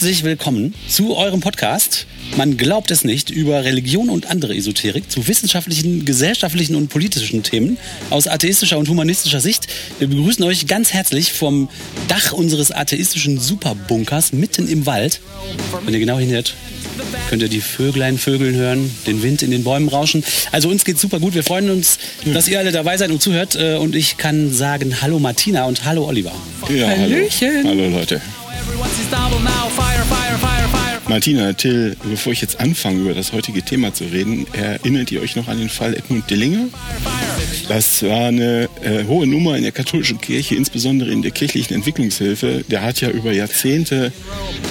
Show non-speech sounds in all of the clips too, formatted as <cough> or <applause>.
Herzlich willkommen zu eurem Podcast. Man glaubt es nicht über Religion und andere Esoterik zu wissenschaftlichen, gesellschaftlichen und politischen Themen aus atheistischer und humanistischer Sicht. Wir begrüßen euch ganz herzlich vom Dach unseres atheistischen Superbunkers mitten im Wald. Wenn ihr genau hinhört, könnt ihr die Vöglein vögeln hören, den Wind in den Bäumen rauschen. Also uns geht's super gut. Wir freuen uns, dass ihr alle dabei seid und zuhört. Äh, Und ich kann sagen Hallo Martina und Hallo Oliver. Ja, Hallöchen. Hallo. hallo Leute. Martina, Till, bevor ich jetzt anfange, über das heutige Thema zu reden, erinnert ihr euch noch an den Fall Edmund Dillinger? Das war eine äh, hohe Nummer in der katholischen Kirche, insbesondere in der kirchlichen Entwicklungshilfe. Der hat ja über Jahrzehnte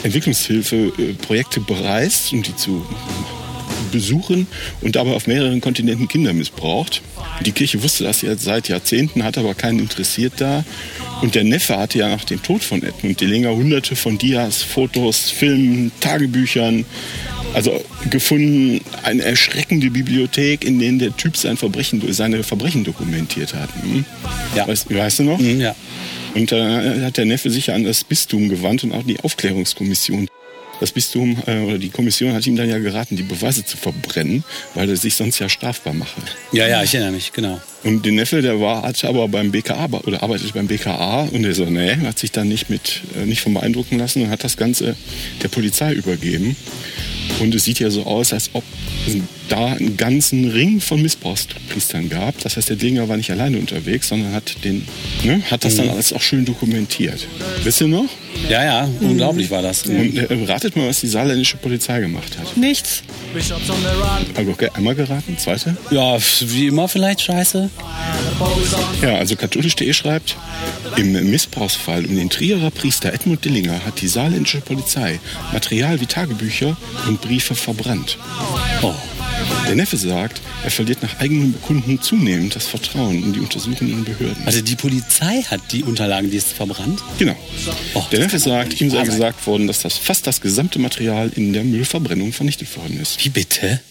Entwicklungshilfeprojekte bereist, um die zu besuchen und dabei auf mehreren Kontinenten Kinder missbraucht. Die Kirche wusste das jetzt seit Jahrzehnten, hat aber keinen interessiert da. Und der Neffe hatte ja nach dem Tod von Edmund Dillinger hunderte von Dias, Fotos, Filmen, Tagebüchern, also gefunden, eine erschreckende Bibliothek, in denen der Typ sein Verbrechen, seine Verbrechen dokumentiert hat. Hm? Ja. Weißt, weißt du noch? Mhm, Ja. Und da hat der Neffe sich ja an das Bistum gewandt und auch die Aufklärungskommission. Das Bistum äh, oder die Kommission hat ihm dann ja geraten, die Beweise zu verbrennen, weil er sich sonst ja strafbar mache. Ja, ja, ich erinnere mich, genau. Und der Neffe, der war, hat aber beim BKA oder arbeitet beim BKA und der so, nee, hat sich dann nicht mit äh, nicht von beeindrucken lassen und hat das Ganze der Polizei übergeben. Und es sieht ja so aus, als ob da einen ganzen Ring von Missbrauchspriestern gab. Das heißt, der Dinger war nicht alleine unterwegs, sondern hat den, ne, hat das dann alles auch schön dokumentiert. Wisst ihr noch? Ja, ja, unglaublich war das. Und äh, ratet mal, was die saarländische Polizei gemacht hat. Nichts. Also okay, einmal geraten, zweite. Ja, wie immer vielleicht scheiße. Ja, also katholisch.de schreibt, im Missbrauchsfall um den Trierer Priester Edmund Dillinger hat die saarländische Polizei Material wie Tagebücher und Briefe verbrannt. Oh. Der Neffe sagt, er verliert nach eigenem Bekunden zunehmend das Vertrauen in die untersuchenden Behörden. Also die Polizei hat die Unterlagen, die ist verbrannt. Genau. Oh, Der Neffe sagt, ihm sei gesagt worden, dass das fast das gesamte Material in der Müllverbrennung vernichtet worden ist. Wie bitte?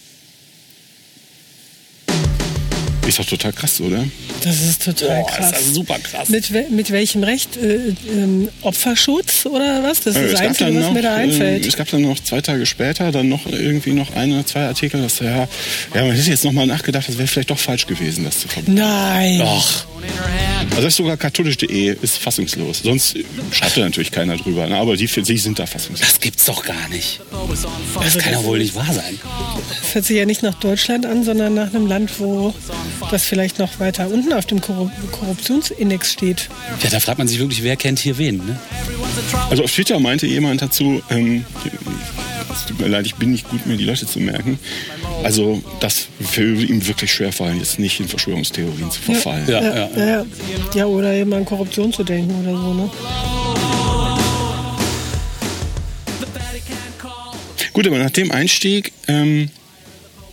Ist doch total krass, oder? Das ist total Boah, krass. ist das super krass. Mit, wel- mit welchem Recht? Äh, ähm, Opferschutz oder was? Das ist Äh, das Einzige, was mir da äh, einfällt. es gab dann noch zwei Tage später dann noch irgendwie noch ein oder zwei Artikel, dass ja, ja man hätte jetzt nochmal nachgedacht, das wäre vielleicht doch falsch gewesen, das zu verbrennen. Nein. Doch. Also das ist sogar katholisch.de ist fassungslos. Sonst schreibt da natürlich keiner drüber, ne? aber die für sich sind da fassungslos. Das gibt's doch gar nicht. Das Also kann doch wohl nicht wahr sein. Das hört sich ja nicht nach Deutschland an, sondern nach einem Land, wo das vielleicht noch weiter unten auf dem Korru- Korruptionsindex steht. Ja, da fragt man sich wirklich, wer kennt hier wen, ne? Also auf Twitter meinte jemand dazu, ähm, es tut mir leid, ich bin nicht gut, mir die Leute zu merken. Also das würde ihm wirklich schwerfallen, jetzt nicht in Verschwörungstheorien zu verfallen. Ja, ja. ja. Ja, ja, oder eben an Korruption zu denken oder so. Ne? Gut, aber nach dem Einstieg ähm,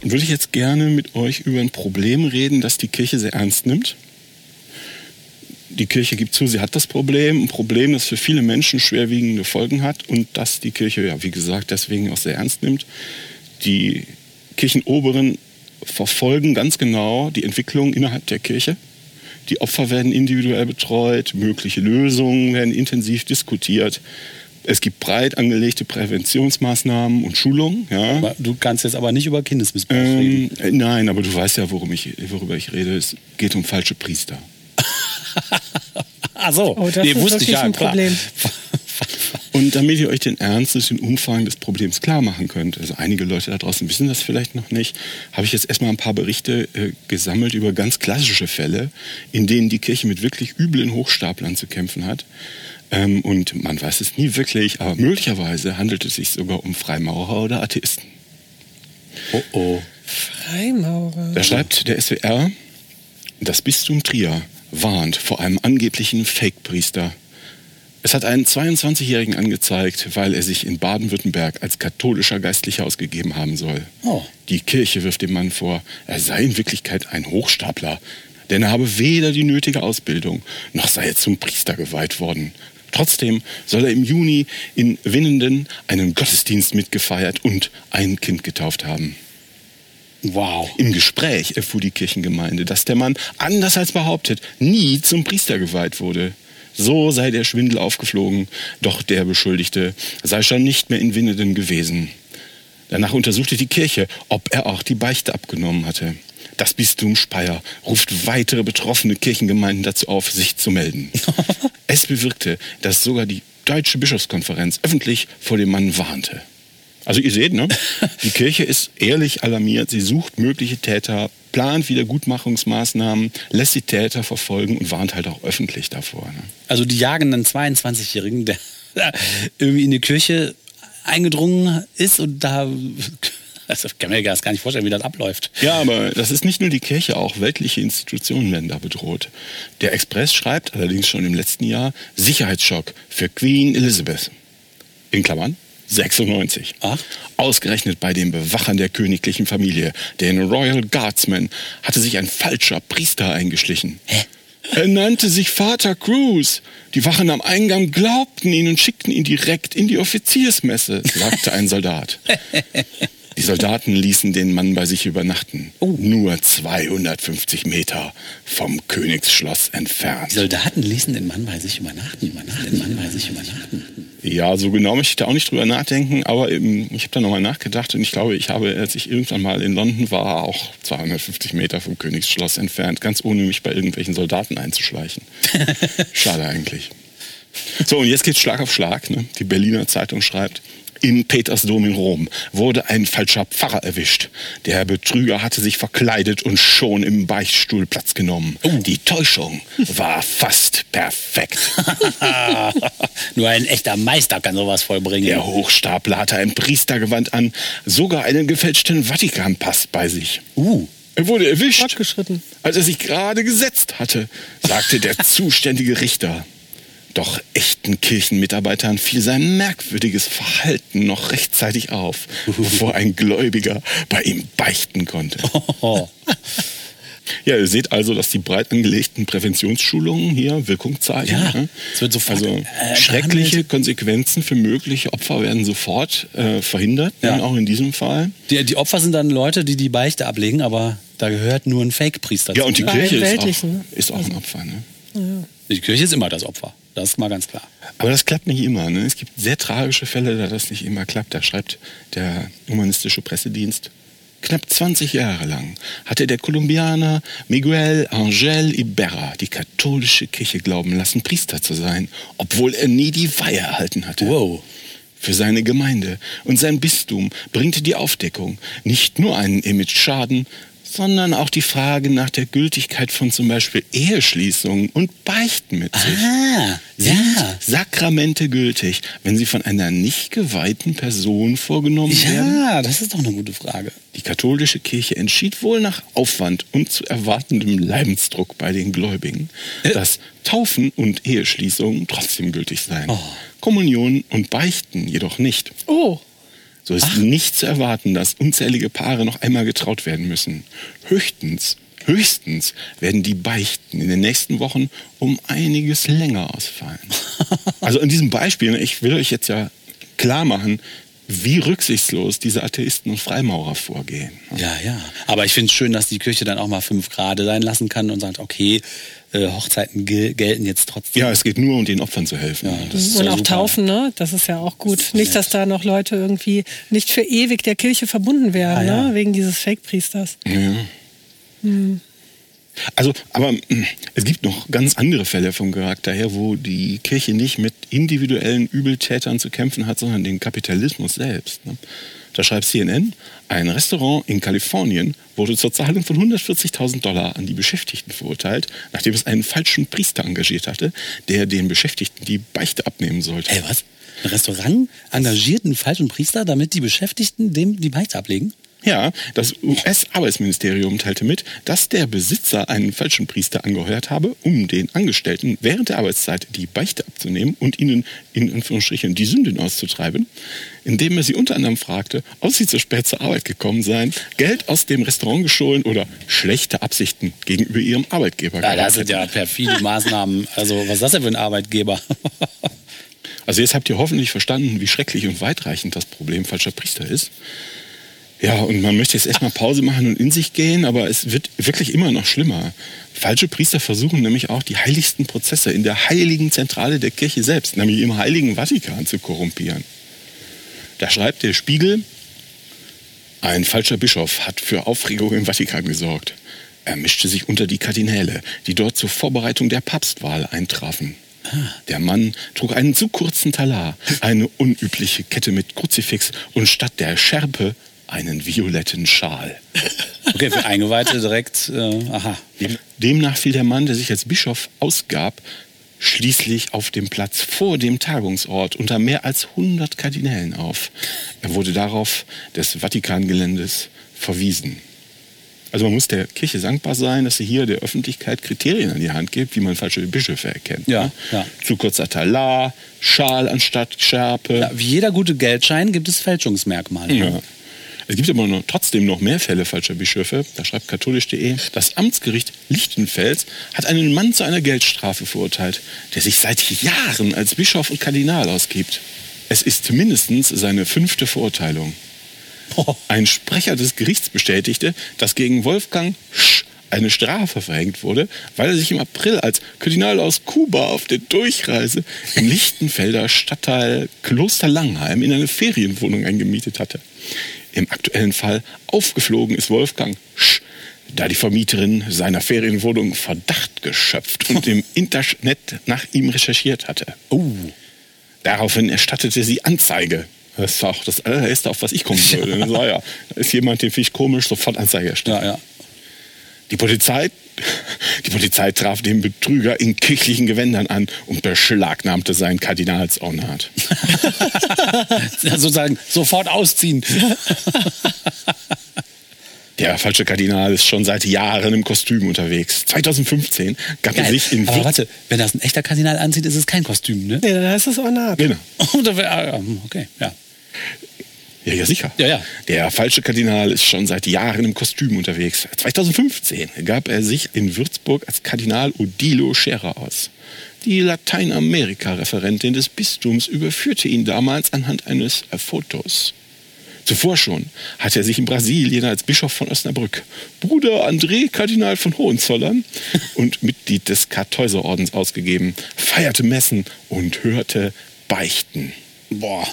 würde ich jetzt gerne mit euch über ein Problem reden, das die Kirche sehr ernst nimmt. Die Kirche gibt zu, sie hat das Problem, ein Problem, das für viele Menschen schwerwiegende Folgen hat und das die Kirche, ja, wie gesagt, deswegen auch sehr ernst nimmt. Die Kirchenoberen verfolgen ganz genau die Entwicklung innerhalb der Kirche. Die Opfer werden individuell betreut, mögliche Lösungen werden intensiv diskutiert. Es gibt breit angelegte Präventionsmaßnahmen und Schulungen. Ja. Aber Du kannst jetzt aber nicht über Kindesmissbrauch reden. Ähm, äh, nein, aber du weißt ja, worum ich, worüber ich rede. Es geht um falsche Priester. <laughs> Ach so, Oh, das ist wirklich ein klar. <laughs> Und damit ihr euch den Ernst und den Umfang des Problems klar machen könnt, also einige Leute da draußen wissen das vielleicht noch nicht, habe ich jetzt erstmal ein paar Berichte äh, gesammelt über ganz klassische Fälle, in denen die Kirche mit wirklich üblen Hochstaplern zu kämpfen hat. Ähm, und man weiß es nie wirklich, aber möglicherweise handelt es sich sogar um Freimaurer oder Atheisten. Oh oh. Freimaurer. Da schreibt der SWR, das Bistum Trier warnt vor einem angeblichen Fake-Priester. Es hat einen 22-Jährigen angezeigt, weil er sich in Baden-Württemberg als katholischer Geistlicher ausgegeben haben soll. Oh. Die Kirche wirft dem Mann vor, er sei in Wirklichkeit ein Hochstapler, denn er habe weder die nötige Ausbildung, noch sei er zum Priester geweiht worden. Trotzdem soll er im Juni in Winnenden einen Gottesdienst mitgefeiert und ein Kind getauft haben. Wow. Im Gespräch erfuhr die Kirchengemeinde, dass der Mann, anders als behauptet, nie zum Priester geweiht wurde. So sei der Schwindel aufgeflogen, doch der Beschuldigte sei schon nicht mehr in Winneden gewesen. Danach untersuchte die Kirche, ob er auch die Beichte abgenommen hatte. Das Bistum Speyer ruft weitere betroffene Kirchengemeinden dazu auf, sich zu melden. <laughs> es bewirkte, dass sogar die Deutsche Bischofskonferenz öffentlich vor dem Mann warnte. Also ihr seht, ne? die Kirche ist ehrlich alarmiert. Sie sucht mögliche Täter, plant Wiedergutmachungsmaßnahmen, lässt die Täter verfolgen und warnt halt auch öffentlich davor. Ne? Also die jagen einen 22-Jährigen, der irgendwie in die Kirche eingedrungen ist und da also kann mir gar nicht vorstellen, wie das abläuft. Ja, aber das ist nicht nur die Kirche, auch weltliche Institutionen werden da bedroht. Der Express schreibt allerdings schon im letzten Jahr Sicherheitsschock für Queen Elizabeth. In Klammern 96. Ach? Ausgerechnet bei den Bewachern der königlichen Familie, den Royal Guardsmen, hatte sich ein falscher Priester eingeschlichen. Hä? Er nannte sich Vater Cruz. Die Wachen am Eingang glaubten ihn und schickten ihn direkt in die Offiziersmesse, sagte ein Soldat. <laughs> Die Soldaten ließen den Mann bei sich übernachten. Oh. Nur 250 Meter vom Königsschloss entfernt. Die Soldaten ließen den Mann bei sich übernachten, übernachten, den Mann bei sich übernachten. Ja, so genau möchte ich da auch nicht drüber nachdenken, aber eben, ich habe da nochmal nachgedacht und ich glaube, ich habe, als ich irgendwann mal in London war, auch 250 Meter vom Königsschloss entfernt, ganz ohne mich bei irgendwelchen Soldaten einzuschleichen. <laughs> Schade eigentlich. So, und jetzt geht's Schlag auf Schlag. Ne? Die Berliner Zeitung schreibt, in Petersdom in Rom wurde ein falscher Pfarrer erwischt. Der Betrüger hatte sich verkleidet und schon im Beichtstuhl Platz genommen. Die Täuschung war fast perfekt. <laughs> Nur ein echter Meister kann sowas vollbringen. Der Hochstapler hatte ein Priestergewand an, sogar einen gefälschten Vatikanpass bei sich. Uh. Er wurde erwischt, als er sich gerade gesetzt hatte, sagte der zuständige Richter. Doch echten Kirchenmitarbeitern fiel sein merkwürdiges Verhalten noch rechtzeitig auf, <laughs> bevor ein Gläubiger bei ihm beichten konnte. Oh. <laughs> Ja, ihr seht also, dass die breit angelegten Präventionsschulungen hier Wirkung zeigen. Ja, ne? es wird sofort, also äh, schreckliche behandelt. Konsequenzen für mögliche Opfer werden sofort äh, verhindert, Ja. dann auch in diesem Fall. Die, die Opfer sind dann Leute, die die Beichte ablegen, aber da gehört nur ein Fake-Priester Ja, und die Kirche ist auch, ist auch ein Opfer. Ne? Die Kirche ist immer das Opfer. Das ist mal ganz klar. Aber das klappt nicht immer. Ne? Es gibt sehr tragische Fälle, da das nicht immer klappt. Da schreibt der humanistische Pressedienst. Knapp 20 Jahre lang hatte der Kolumbianer Miguel Angel Iberra die katholische Kirche glauben lassen, Priester zu sein, obwohl er nie die Weihe erhalten hatte. Wow. Für seine Gemeinde und sein Bistum bringte die Aufdeckung nicht nur einen Image-Schaden, sondern auch die Frage nach der Gültigkeit von zum Beispiel Eheschließungen und Beichten mit sich. Ah, Sind ja. Sakramente gültig, wenn sie von einer nicht geweihten Person vorgenommen werden? Ja, das ist doch eine gute Frage. Die katholische Kirche entschied wohl nach Aufwand und zu erwartendem Leidensdruck bei den Gläubigen, dass Taufen und Eheschließungen trotzdem gültig seien. Oh. Kommunion und Beichten jedoch nicht. Oh, So ist nicht zu erwarten, dass unzählige Paare noch einmal getraut werden müssen. Höchstens, höchstens werden die Beichten in den nächsten Wochen um einiges länger ausfallen. <laughs> Also in diesem Beispiel, ich will euch jetzt ja klar machen, wie rücksichtslos diese Atheisten und Freimaurer vorgehen. Ja, ja. Aber ich finde es schön, dass die Kirche dann auch mal fünf Grade sein lassen kann und sagt, okay, äh, Hochzeiten gel gelten jetzt trotzdem. Ja, es geht nur um den Opfern zu helfen. Ja, das und ja auch super. taufen, ne? Das ist ja auch gut. Nicht, dass da noch Leute irgendwie nicht für ewig der Kirche verbunden werden, Ja, ja. ne? Wegen dieses Fake-Priesters. Ja. Also, aber mh, es gibt noch ganz andere Fälle vom Charakter her, wo die Kirche nicht mit individuellen Übeltätern zu kämpfen hat, sondern den Kapitalismus selbst. Ne? Da schreibt CNN, ein Restaurant in Kalifornien wurde zur Zahlung von 140.000 Dollar an die Beschäftigten verurteilt, nachdem es einen falschen Priester engagiert hatte, der den Beschäftigten die Beichte abnehmen sollte. Ey, was? Ein Restaurant engagiert einen falschen Priester, damit die Beschäftigten dem die Beichte ablegen? Ja, das US-Arbeitsministerium teilte mit, dass der Besitzer einen falschen Priester angeheuert habe, um den Angestellten während der Arbeitszeit die Beichte abzunehmen und ihnen in Anführungsstrichen die Sünden auszutreiben, indem er sie unter anderem fragte, ob sie zu spät zur Arbeit gekommen seien, Geld aus dem Restaurant gestohlen oder schlechte Absichten gegenüber ihrem Arbeitgeber Ja, das sind ja perfide Maßnahmen. Also, was ist das denn für ein Arbeitgeber? Also jetzt habt ihr hoffentlich verstanden, wie schrecklich und weitreichend das Problem falscher Priester ist. Ja, und man möchte jetzt erstmal Pause machen und in sich gehen, aber es wird wirklich immer noch schlimmer. Falsche Priester versuchen nämlich auch die heiligsten Prozesse in der heiligen Zentrale der Kirche selbst, nämlich im heiligen Vatikan, zu korrumpieren. Da schreibt der Spiegel, ein falscher Bischof hat für Aufregung im Vatikan gesorgt. Er mischte sich unter die Kardinäle, die dort zur Vorbereitung der Papstwahl eintrafen. Der Mann trug einen zu kurzen Talar, eine unübliche Kette mit Kruzifix und statt der Schärpe einen violetten Schal. Okay, für Eingeweihte direkt, äh, aha. Demnach fiel der Mann, der sich als Bischof ausgab, schließlich auf dem Platz vor dem Tagungsort unter mehr als 100 Kardinälen auf. Er wurde darauf des Vatikangeländes verwiesen. Also man muss der Kirche dankbar sein, dass sie hier der Öffentlichkeit Kriterien an die Hand gibt, wie man falsche Bischöfe erkennt. Ja, ne? ja. Zu kurzer Talar, Schal anstatt Schärpe. Ja, wie jeder gute Geldschein gibt es Fälschungsmerkmale. Ja. Es gibt aber noch, trotzdem noch mehr Fälle falscher Bischöfe. Da schreibt katholisch.de, das Amtsgericht Lichtenfels hat einen Mann zu einer Geldstrafe verurteilt, der sich seit Jahren als Bischof und Kardinal ausgibt. Es ist mindestens seine fünfte Verurteilung. Ein Sprecher des Gerichts bestätigte, dass gegen Wolfgang Sch eine Strafe verhängt wurde, weil er sich im April als Kardinal aus Kuba auf der Durchreise im Lichtenfelder Stadtteil Kloster Langheim in eine Ferienwohnung eingemietet hatte. Im aktuellen Fall aufgeflogen ist Wolfgang Sch, da die Vermieterin seiner Ferienwohnung Verdacht geschöpft und <laughs> im Internet nach ihm recherchiert hatte. Oh. Daraufhin erstattete sie Anzeige. Das war auch das allererste, auf was ich kommen würde. <laughs> So, ja, da ist jemand, den finde ich komisch, sofort Anzeige erstattet. Ja, ja. Die Polizei, die Polizei traf den Betrüger in kirchlichen Gewändern an und beschlagnahmte sein Kardinalsornat. <laughs> Ja, Sozusagen sofort ausziehen. Der falsche Kardinal ist schon seit Jahren im Kostüm unterwegs. 2015 gab er Geil. sich in Aber warte, wenn das ein echter Kardinal anzieht, ist es kein Kostüm, ne? Nee, dann heißt es Ornat. Genau. <laughs> Ah, Okay, ja. Ja, ja, sicher. Ja, ja. Der falsche Kardinal ist schon seit Jahren im Kostüm unterwegs. 2015 gab er sich in Würzburg als Kardinal Odilo Scherer aus. Die Lateinamerika-Referentin des Bistums überführte ihn damals anhand eines Fotos. Zuvor schon hatte er sich in Brasilien als Bischof von Osnabrück, Bruder André Kardinal von Hohenzollern <laughs> und Mitglied des Kartäuserordens ausgegeben, feierte Messen und hörte Beichten. Boah.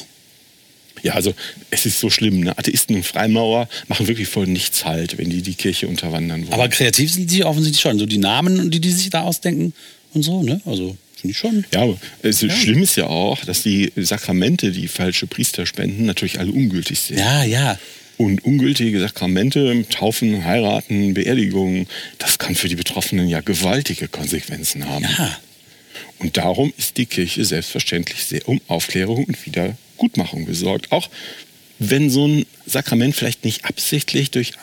Ja, also es ist so schlimm. Ne? Atheisten und Freimaurer machen wirklich vor nichts halt, wenn die die Kirche unterwandern wollen. Aber kreativ sind die offensichtlich schon. So die Namen, die die sich da ausdenken und so, ne? Also, finde ich schon. ja, aber es ist schlimm ist ja auch, dass die Sakramente, die falsche Priester spenden, natürlich alle ungültig sind. Ja, ja. Und ungültige Sakramente, Taufen, Heiraten, Beerdigungen, das kann für die Betroffenen ja gewaltige Konsequenzen haben. Ja. Und darum ist die Kirche selbstverständlich sehr um Aufklärung und Wiedergutmachung besorgt. Auch wenn so ein Sakrament vielleicht nicht absichtlich durch,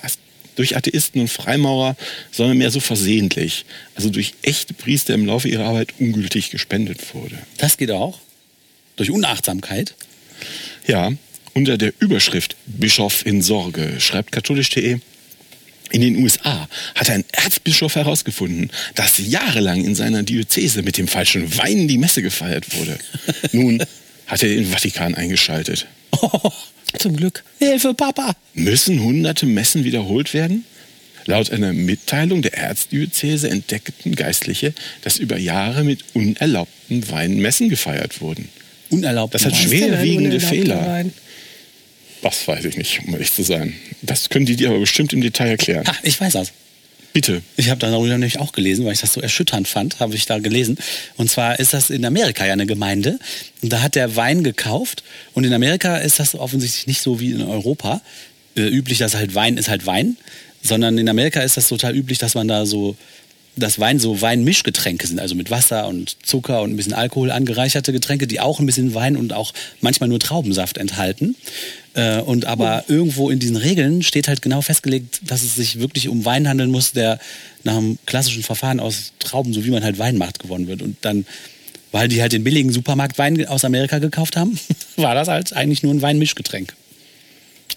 durch Atheisten und Freimaurer, sondern mehr so versehentlich, also durch echte Priester im Laufe ihrer Arbeit ungültig gespendet wurde. Das geht auch. Durch Unachtsamkeit. Ja, unter der Überschrift Bischof in Sorge schreibt katholisch.de, in den USA hat ein Erzbischof herausgefunden, dass jahrelang in seiner Diözese mit dem falschen Wein die Messe gefeiert wurde. <laughs> Nun hat er den Vatikan eingeschaltet. <laughs> Zum Glück. Hilfe, Papa. Müssen hunderte Messen wiederholt werden? Laut einer Mitteilung der Erzdiözese entdeckten Geistliche, dass über Jahre mit unerlaubten Weinen Messen gefeiert wurden. Unerlaubt. Das hat Was schwerwiegende Fehler. Wein? Das weiß ich nicht, um ehrlich zu sein. Das können die dir aber bestimmt im Detail erklären. Ha, <laughs> ich weiß das. Bitte. Ich habe darüber nämlich auch gelesen, weil ich das so erschütternd fand, habe ich da gelesen. Und zwar ist das in Amerika ja eine Gemeinde. Und da hat der Wein gekauft. Und in Amerika ist das offensichtlich nicht so wie in Europa äh, üblich, dass halt Wein ist halt Wein. Sondern in Amerika ist das total üblich, dass man da so, dass Wein so Weinmischgetränke sind, also mit Wasser und Zucker und ein bisschen Alkohol angereicherte Getränke, die auch ein bisschen Wein und auch manchmal nur Traubensaft enthalten. Äh, und aber irgendwo in diesen Regeln steht halt genau festgelegt, dass es sich wirklich um Wein handeln muss, der nach einem klassischen Verfahren aus Trauben, so wie man halt Wein macht, gewonnen wird. Und dann, weil die halt den billigen Supermarktwein aus Amerika gekauft haben, <laughs> war das halt eigentlich nur ein Weinmischgetränk.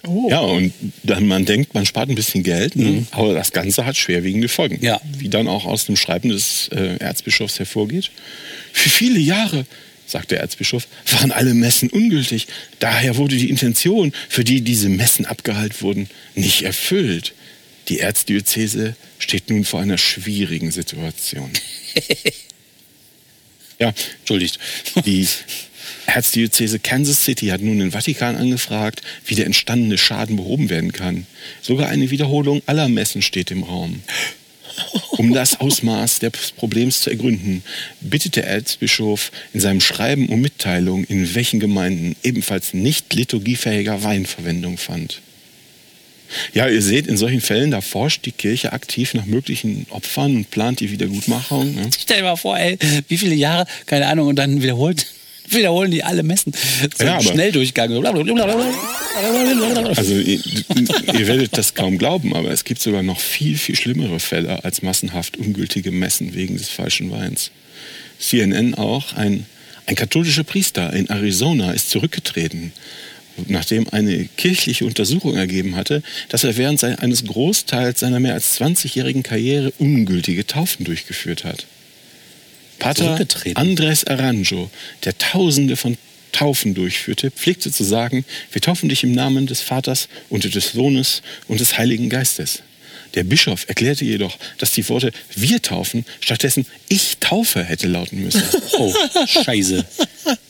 Oh. Ja, und dann man denkt, man spart ein bisschen Geld, ne? aber das Ganze hat schwerwiegende Folgen. Ja. Wie dann auch aus dem Schreiben des äh, Erzbischofs hervorgeht. Für viele Jahre sagt der Erzbischof, waren alle Messen ungültig. Daher wurde die Intention, für die diese Messen abgehalten wurden, nicht erfüllt. Die Erzdiözese steht nun vor einer schwierigen Situation. <laughs> ja, entschuldigt. Die Erzdiözese Kansas City hat nun den Vatikan angefragt, wie der entstandene Schaden behoben werden kann. Sogar eine Wiederholung aller Messen steht im Raum. Um das Ausmaß des Problems zu ergründen, bittet der Erzbischof in seinem Schreiben um Mitteilung, in welchen Gemeinden ebenfalls nicht liturgiefähiger Wein Verwendung fand. Ja, ihr seht, in solchen Fällen, da forscht die Kirche aktiv nach möglichen Opfern und plant die Wiedergutmachung. Ne? Stell dir mal vor, ey, wie viele Jahre, keine Ahnung, und dann wiederholt <laughs> wiederholen die alle Messen. So Ja, Schnelldurchgang. Also ihr, ihr werdet das kaum glauben, aber es gibt sogar noch viel, viel schlimmere Fälle als massenhaft ungültige Messen wegen des falschen Weins. CNN auch, ein, ein katholischer Priester in Arizona ist zurückgetreten, nachdem eine kirchliche Untersuchung ergeben hatte, dass er während eines Großteils seiner mehr als 20-jährigen Karriere ungültige Taufen durchgeführt hat. Pater? Andres Aranjo, der Tausende von Taufen durchführte, pflegte zu sagen, wir taufen dich im Namen des Vaters und des Sohnes und des Heiligen Geistes. Der Bischof erklärte jedoch, dass die Worte wir taufen stattdessen ich taufe hätte lauten müssen. <laughs> Oh, scheiße.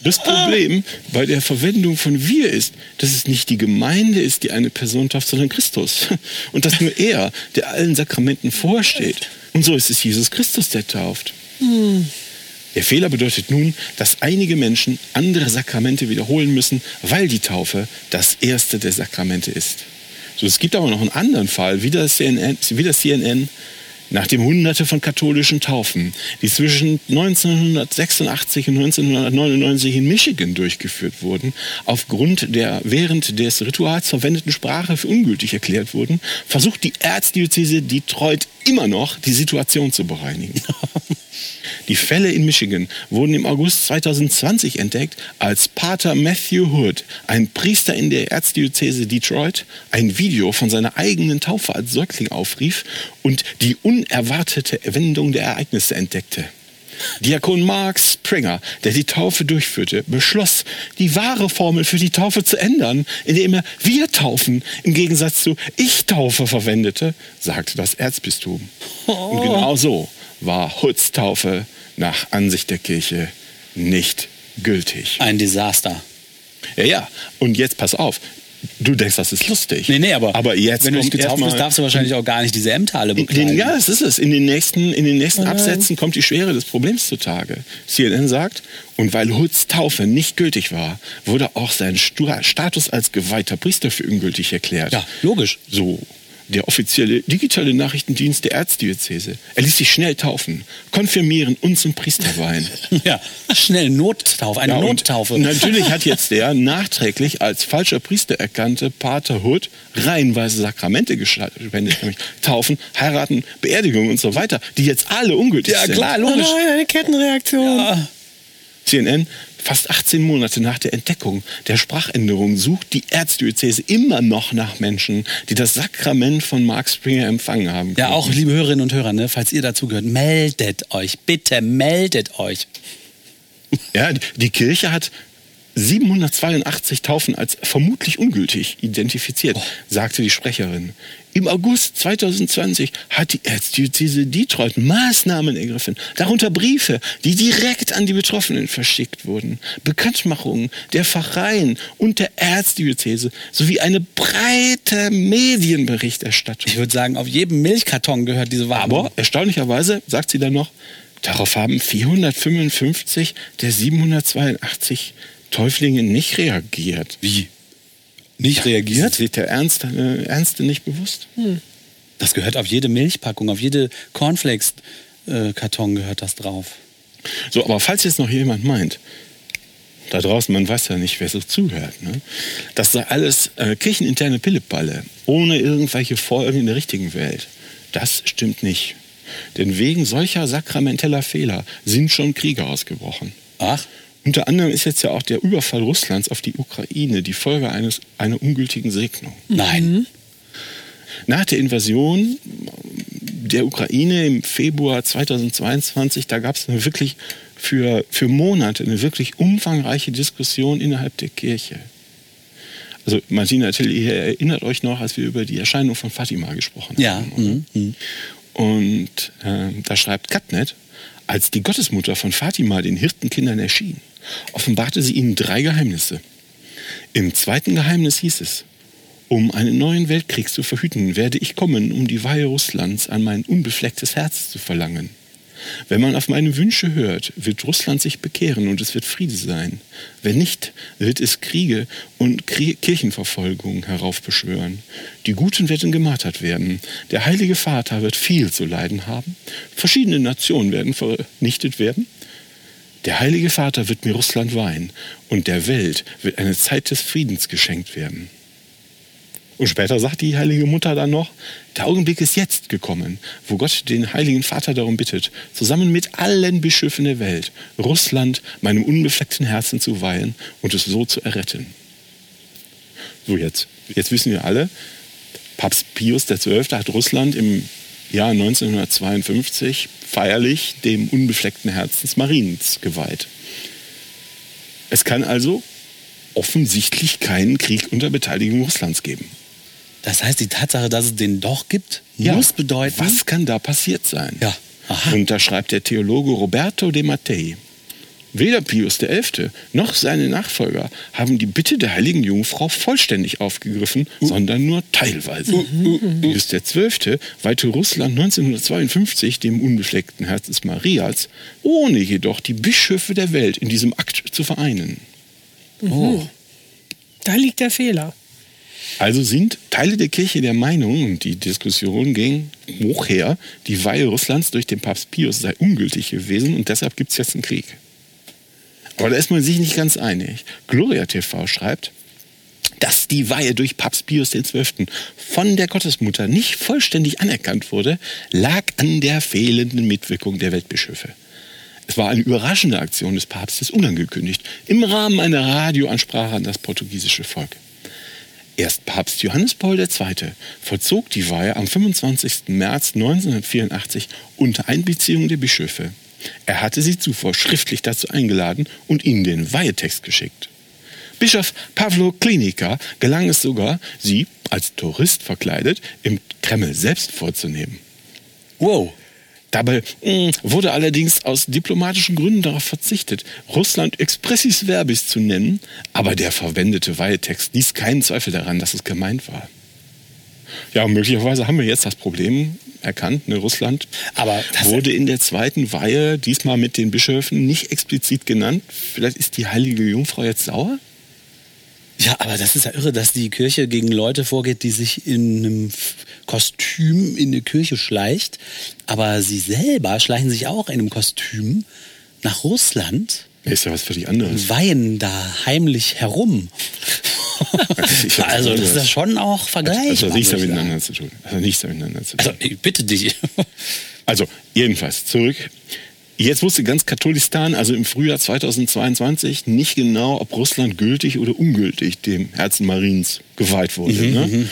Das Problem bei der Verwendung von wir ist, dass es nicht die Gemeinde ist, die eine Person tauft, sondern Christus. <laughs> Und dass nur er, der allen Sakramenten vorsteht. Und so ist es Jesus Christus, der tauft. Der Fehler bedeutet nun, dass einige Menschen andere Sakramente wiederholen müssen, weil die Taufe das erste der Sakramente ist. So, es gibt aber noch einen anderen Fall, wie das CNN, wie das CNN nachdem Hunderte von katholischen Taufen, die zwischen 1986 und 1999 in Michigan durchgeführt wurden, aufgrund der während des Rituals verwendeten Sprache für ungültig erklärt wurden, versucht die Erzdiözese Detroit immer noch, die Situation zu bereinigen. <laughs> Die Fälle in Michigan wurden im August 2020 entdeckt, als Pater Matthew Hood, ein Priester in der Erzdiözese Detroit, ein Video von seiner eigenen Taufe als Säugling aufrief und die unerwartete Wendung der Ereignisse entdeckte. Diakon Mark Springer, der die Taufe durchführte, beschloss, die wahre Formel für die Taufe zu ändern, indem er wir taufen im Gegensatz zu ich taufe verwendete, sagte das Erzbistum. Und genau so war Hoods Taufe nach Ansicht der Kirche nicht gültig. Ein Desaster. Ja, ja. Und jetzt pass auf. Du denkst, das ist lustig. Nee, nee, aber, aber jetzt wenn du nicht getauft bist, darfst du wahrscheinlich auch gar nicht diese Ämterhalle in bekleiden. den, ja, das ist es. In den nächsten, in den nächsten Absätzen kommt die Schwere des Problems zutage. CNN sagt, und weil Hoods Taufe nicht gültig war, wurde auch sein Status als geweihter Priester für ungültig erklärt. Ja, logisch. So. Der offizielle digitale Nachrichtendienst der Erzdiözese. Er ließ sich schnell taufen, konfirmieren und zum Priester weihen. <laughs> Ja, schnell Nottaufe, eine Ja, Nottaufe. Natürlich hat jetzt <laughs> der nachträglich als falscher Priester erkannte Pater Hood reihenweise Sakramente gespendet, nämlich Taufen, Heiraten, Beerdigungen und so weiter, die jetzt alle ungültig Ja, sind. klar, Oh logisch. nein, eine Kettenreaktion. Ja. CNN, fast 18 Monate nach der Entdeckung der Sprachänderung, sucht die Erzdiözese immer noch nach Menschen, die das Sakrament von Mark Springer empfangen haben. Ja, auch liebe Hörerinnen und Hörer, ne, falls ihr dazu gehört, meldet euch, bitte meldet euch. Ja, die- die Kirche hat 782 Taufen als vermutlich ungültig identifiziert, sagte die Sprecherin. Im August 2020 hat die Erzdiözese Detroit Maßnahmen ergriffen, darunter Briefe, die direkt an die Betroffenen verschickt wurden, Bekanntmachungen der Pfarreien und der Erzdiözese sowie eine breite Medienberichterstattung. Ich würde sagen, auf jedem Milchkarton gehört diese Werbung. Aber erstaunlicherweise sagt sie dann noch, darauf haben 455 der 782 Täuflinge nicht reagiert. Wie? Nicht reagiert? Ist der Ernst, äh, Ernste nicht bewusst? Das gehört auf jede Milchpackung, auf jede Cornflakes-Karton gehört das drauf. So, aber falls jetzt noch jemand meint, da draußen, man weiß ja nicht, wer so zuhört, ne? das sei alles äh, kircheninterne Pillepalle, ohne irgendwelche Folgen in der richtigen Welt. Das stimmt nicht. Denn wegen solcher sakramenteller Fehler sind schon Kriege ausgebrochen. Ach, Unter anderem ist jetzt ja auch der Überfall Russlands auf die Ukraine die Folge eines, einer ungültigen Segnung. nein. Nach der Invasion der Ukraine im Februar 2022, da gab es eine wirklich für, für Monate eine wirklich umfangreiche Diskussion innerhalb der Kirche. Also Martina Till, ihr erinnert euch noch, als wir über die Erscheinung von Fatima gesprochen Ja. haben. Mhm. Und äh, da schreibt Katnet, als die Gottesmutter von Fatima den Hirtenkindern erschien, offenbarte sie ihnen drei Geheimnisse. Im zweiten Geheimnis hieß es, um einen neuen Weltkrieg zu verhüten, werde ich kommen, um die Weihe Russlands an mein unbeflecktes Herz zu verlangen. Wenn man auf meine Wünsche hört, wird Russland sich bekehren und es wird Friede sein. Wenn nicht, wird es Kriege und Kirchenverfolgung heraufbeschwören. Die Guten werden gemartert werden. Der Heilige Vater wird viel zu leiden haben. Verschiedene Nationen werden vernichtet werden. Der Heilige Vater wird mir Russland weihen und der Welt wird eine Zeit des Friedens geschenkt werden. Und später sagt die Heilige Mutter dann noch, der Augenblick ist jetzt gekommen, wo Gott den Heiligen Vater darum bittet, zusammen mit allen Bischöfen der Welt Russland meinem unbefleckten Herzen zu weihen und es so zu erretten. So jetzt, jetzt wissen wir alle, Papst Pius XII. hat Russland im Jahr 1952 feierlich dem unbefleckten Herzens Mariens geweiht. Es kann also offensichtlich keinen Krieg unter Beteiligung Russlands geben. Das heißt, die Tatsache, dass es den doch gibt, muss bedeuten. Was kann da passiert sein? Ja. Aha. Und da schreibt der Theologe Roberto de Mattei. Weder Pius XI. noch seine Nachfolger haben die Bitte der heiligen Jungfrau vollständig aufgegriffen, sondern nur teilweise. Pius XII. weihte Russland 1952 dem unbefleckten Herz des Marias, ohne jedoch die Bischöfe der Welt in diesem Akt zu vereinen. Oh. Da liegt der Fehler. Also sind Teile der Kirche der Meinung, und die Diskussion ging hoch her, die Weihe Russlands durch den Papst Pius sei ungültig gewesen und deshalb gibt es jetzt einen Krieg. Aber da ist man sich nicht ganz einig. Gloria TV schreibt, dass die Weihe durch Papst Pius XII. von der Gottesmutter nicht vollständig anerkannt wurde, lag an der fehlenden Mitwirkung der Weltbischöfe. Es war eine überraschende Aktion des Papstes, unangekündigt, im Rahmen einer Radioansprache an das portugiesische Volk. Erst Papst Johannes Paul II. vollzog die Weihe am 25. März 1984 unter Einbeziehung der Bischöfe. Er hatte sie zuvor schriftlich dazu eingeladen und ihnen den Weihetext geschickt. Bischof Pavlo Klinika gelang es sogar, sie, als Tourist verkleidet, im Kreml selbst vorzunehmen. Wow. Dabei mh, wurde allerdings aus diplomatischen Gründen darauf verzichtet, Russland expressis verbis zu nennen, aber der verwendete Weihetext ließ keinen Zweifel daran, dass es gemeint war. Ja, möglicherweise haben wir jetzt das Problem erkannt. Ne? Russland Aber das- wurde in der zweiten Weihe diesmal mit den Bischöfen nicht explizit genannt. Vielleicht ist die heilige Jungfrau jetzt sauer? Ja, aber das ist ja irre, dass die Kirche gegen Leute vorgeht, die sich in einem Kostüm in eine Kirche schleicht. Aber sie selber schleichen sich auch in einem Kostüm nach Russland Ist ja was völlig anderes. und weihen da heimlich herum. Also das ist ja schon auch vergleichbar. Das hat nichts miteinander zu tun. Das hat nichts miteinander zu tun. Also ich bitte dich. <laughs> Also, jedenfalls, zurück. Jetzt wusste ganz Katholistan, also im Frühjahr 2022, nicht genau, ob Russland gültig oder ungültig dem Herzen Mariens geweiht wurde. ne?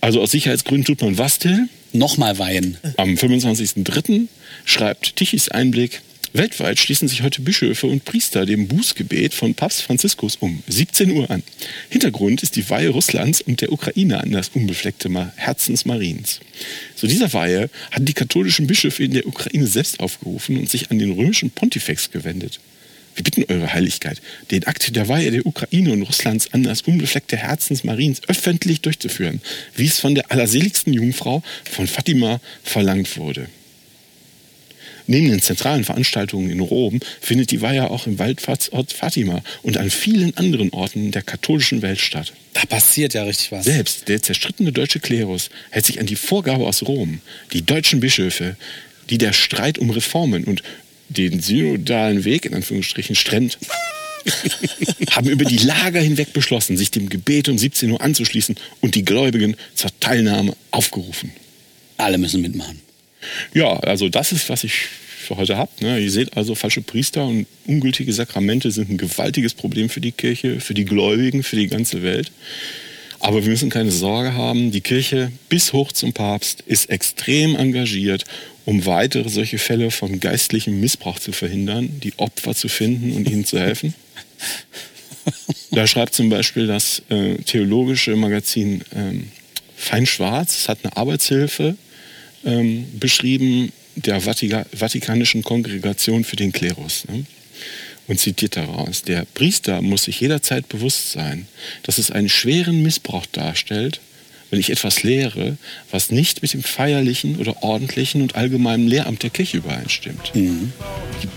Also aus Sicherheitsgründen tut man was, Till? Nochmal weihen. Am 25.03. schreibt Tichys Einblick, weltweit schließen sich heute Bischöfe und Priester dem Bußgebet von Papst Franziskus um 17 Uhr an. Hintergrund ist die Weihe Russlands und der Ukraine an das unbefleckte Herzens Mariens. Zu dieser Weihe hatten die katholischen Bischöfe in der Ukraine selbst aufgerufen und sich an den römischen Pontifex gewendet. Wir bitten Eure Heiligkeit, den Akt der Weihe der Ukraine und Russlands an das unbefleckte Herzens Mariens öffentlich durchzuführen, wie es von der allerseligsten Jungfrau von Fatima verlangt wurde. Neben den zentralen Veranstaltungen in Rom findet die Weihe auch im Wallfahrtsort Fatima und an vielen anderen Orten der katholischen Welt statt. Da passiert ja richtig was. Selbst der zerstrittene deutsche Klerus hält sich an die Vorgabe aus Rom. Die deutschen Bischöfe, die der Streit um Reformen und den synodalen Weg in Anführungsstrichen strennt, <laughs> haben über die Lager hinweg beschlossen, sich dem Gebet um 17 Uhr anzuschließen und die Gläubigen zur Teilnahme aufgerufen. Alle müssen mitmachen. Ja, also das ist, was ich für heute habe. Ne? Ihr seht also, falsche Priester und ungültige Sakramente sind ein gewaltiges Problem für die Kirche, für die Gläubigen, für die ganze Welt. Aber wir müssen keine Sorge haben. Die Kirche bis hoch zum Papst ist extrem engagiert, um weitere solche Fälle von geistlichem Missbrauch zu verhindern, die Opfer zu finden und ihnen zu helfen. <laughs> Da schreibt zum Beispiel das äh, theologische Magazin ähm, Fein Schwarz, es hat eine Arbeitshilfe ähm, beschrieben der Vatika Vatikanischen Kongregation für den Klerus. Ne? Und zitiert daraus, der Priester muss sich jederzeit bewusst sein, dass es einen schweren Missbrauch darstellt, wenn ich etwas lehre, was nicht mit dem feierlichen oder ordentlichen und allgemeinen Lehramt der Kirche übereinstimmt. Mhm. Die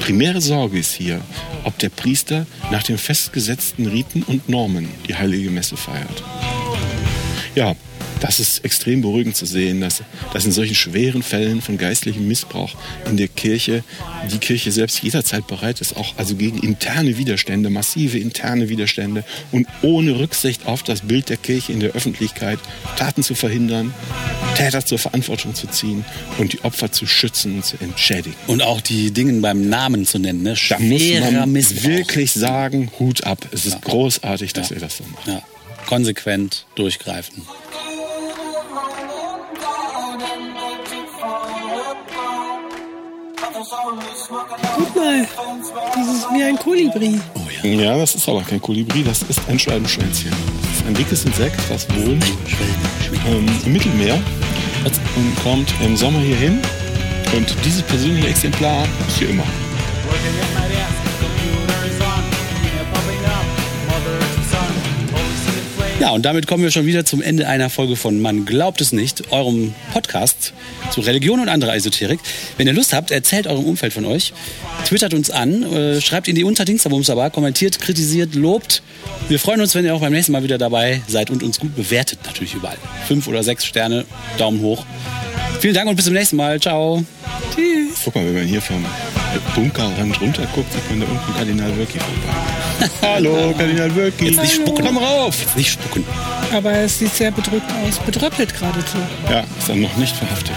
primäre Sorge ist hier, ob der Priester nach den festgesetzten Riten und Normen die heilige Messe feiert. Ja, das ist extrem beruhigend zu sehen, dass, dass in solchen schweren Fällen von geistlichem Missbrauch in der Kirche die Kirche selbst jederzeit bereit ist, auch also gegen interne Widerstände, massive interne Widerstände und ohne Rücksicht auf das Bild der Kirche in der Öffentlichkeit Taten zu verhindern, Täter zur Verantwortung zu ziehen und die Opfer zu schützen und zu entschädigen. Und auch die Dinge beim Namen zu nennen. Ne? Schwerer da muss man Missbrauch. wirklich sagen, Hut ab. Es ist ja. großartig, dass ja. ihr das so macht. Ja. Konsequent durchgreifen. Guck mal, das ist wie ein Kolibri. Oh ja. Ja, das ist aber kein Kolibri, das ist ein Schwalbenschwänzchen. Das ist ein dickes Insekt, das wohnt ähm, im Mittelmeer und kommt im Sommer hier hin. Und dieses persönliche Exemplar ist hier immer. Ja, und damit kommen wir schon wieder zum Ende einer Folge von Man glaubt es nicht, eurem Podcast zu Religion und anderer Esoterik. Wenn ihr Lust habt, erzählt eurem Umfeld von euch, twittert uns an, äh, schreibt in die Unterdingsabumsaba, kommentiert, kritisiert, lobt. Wir freuen uns, wenn ihr auch beim nächsten Mal wieder dabei seid und uns gut bewertet, natürlich überall. Fünf oder sechs Sterne, Daumen hoch. Vielen Dank und bis zum nächsten Mal. Ciao. Tschüss. Guck mal, wenn man hier vom Bunkerrand runter guckt, sieht man da unten Kardinal Wölki vorbei. Hallo, Kardinal Wölki. Jetzt nicht spucken. Komm rauf. Jetzt nicht spucken. Aber es sieht sehr bedrückt aus. Bedröppelt geradezu. Ja, ist dann noch nicht verhaftet.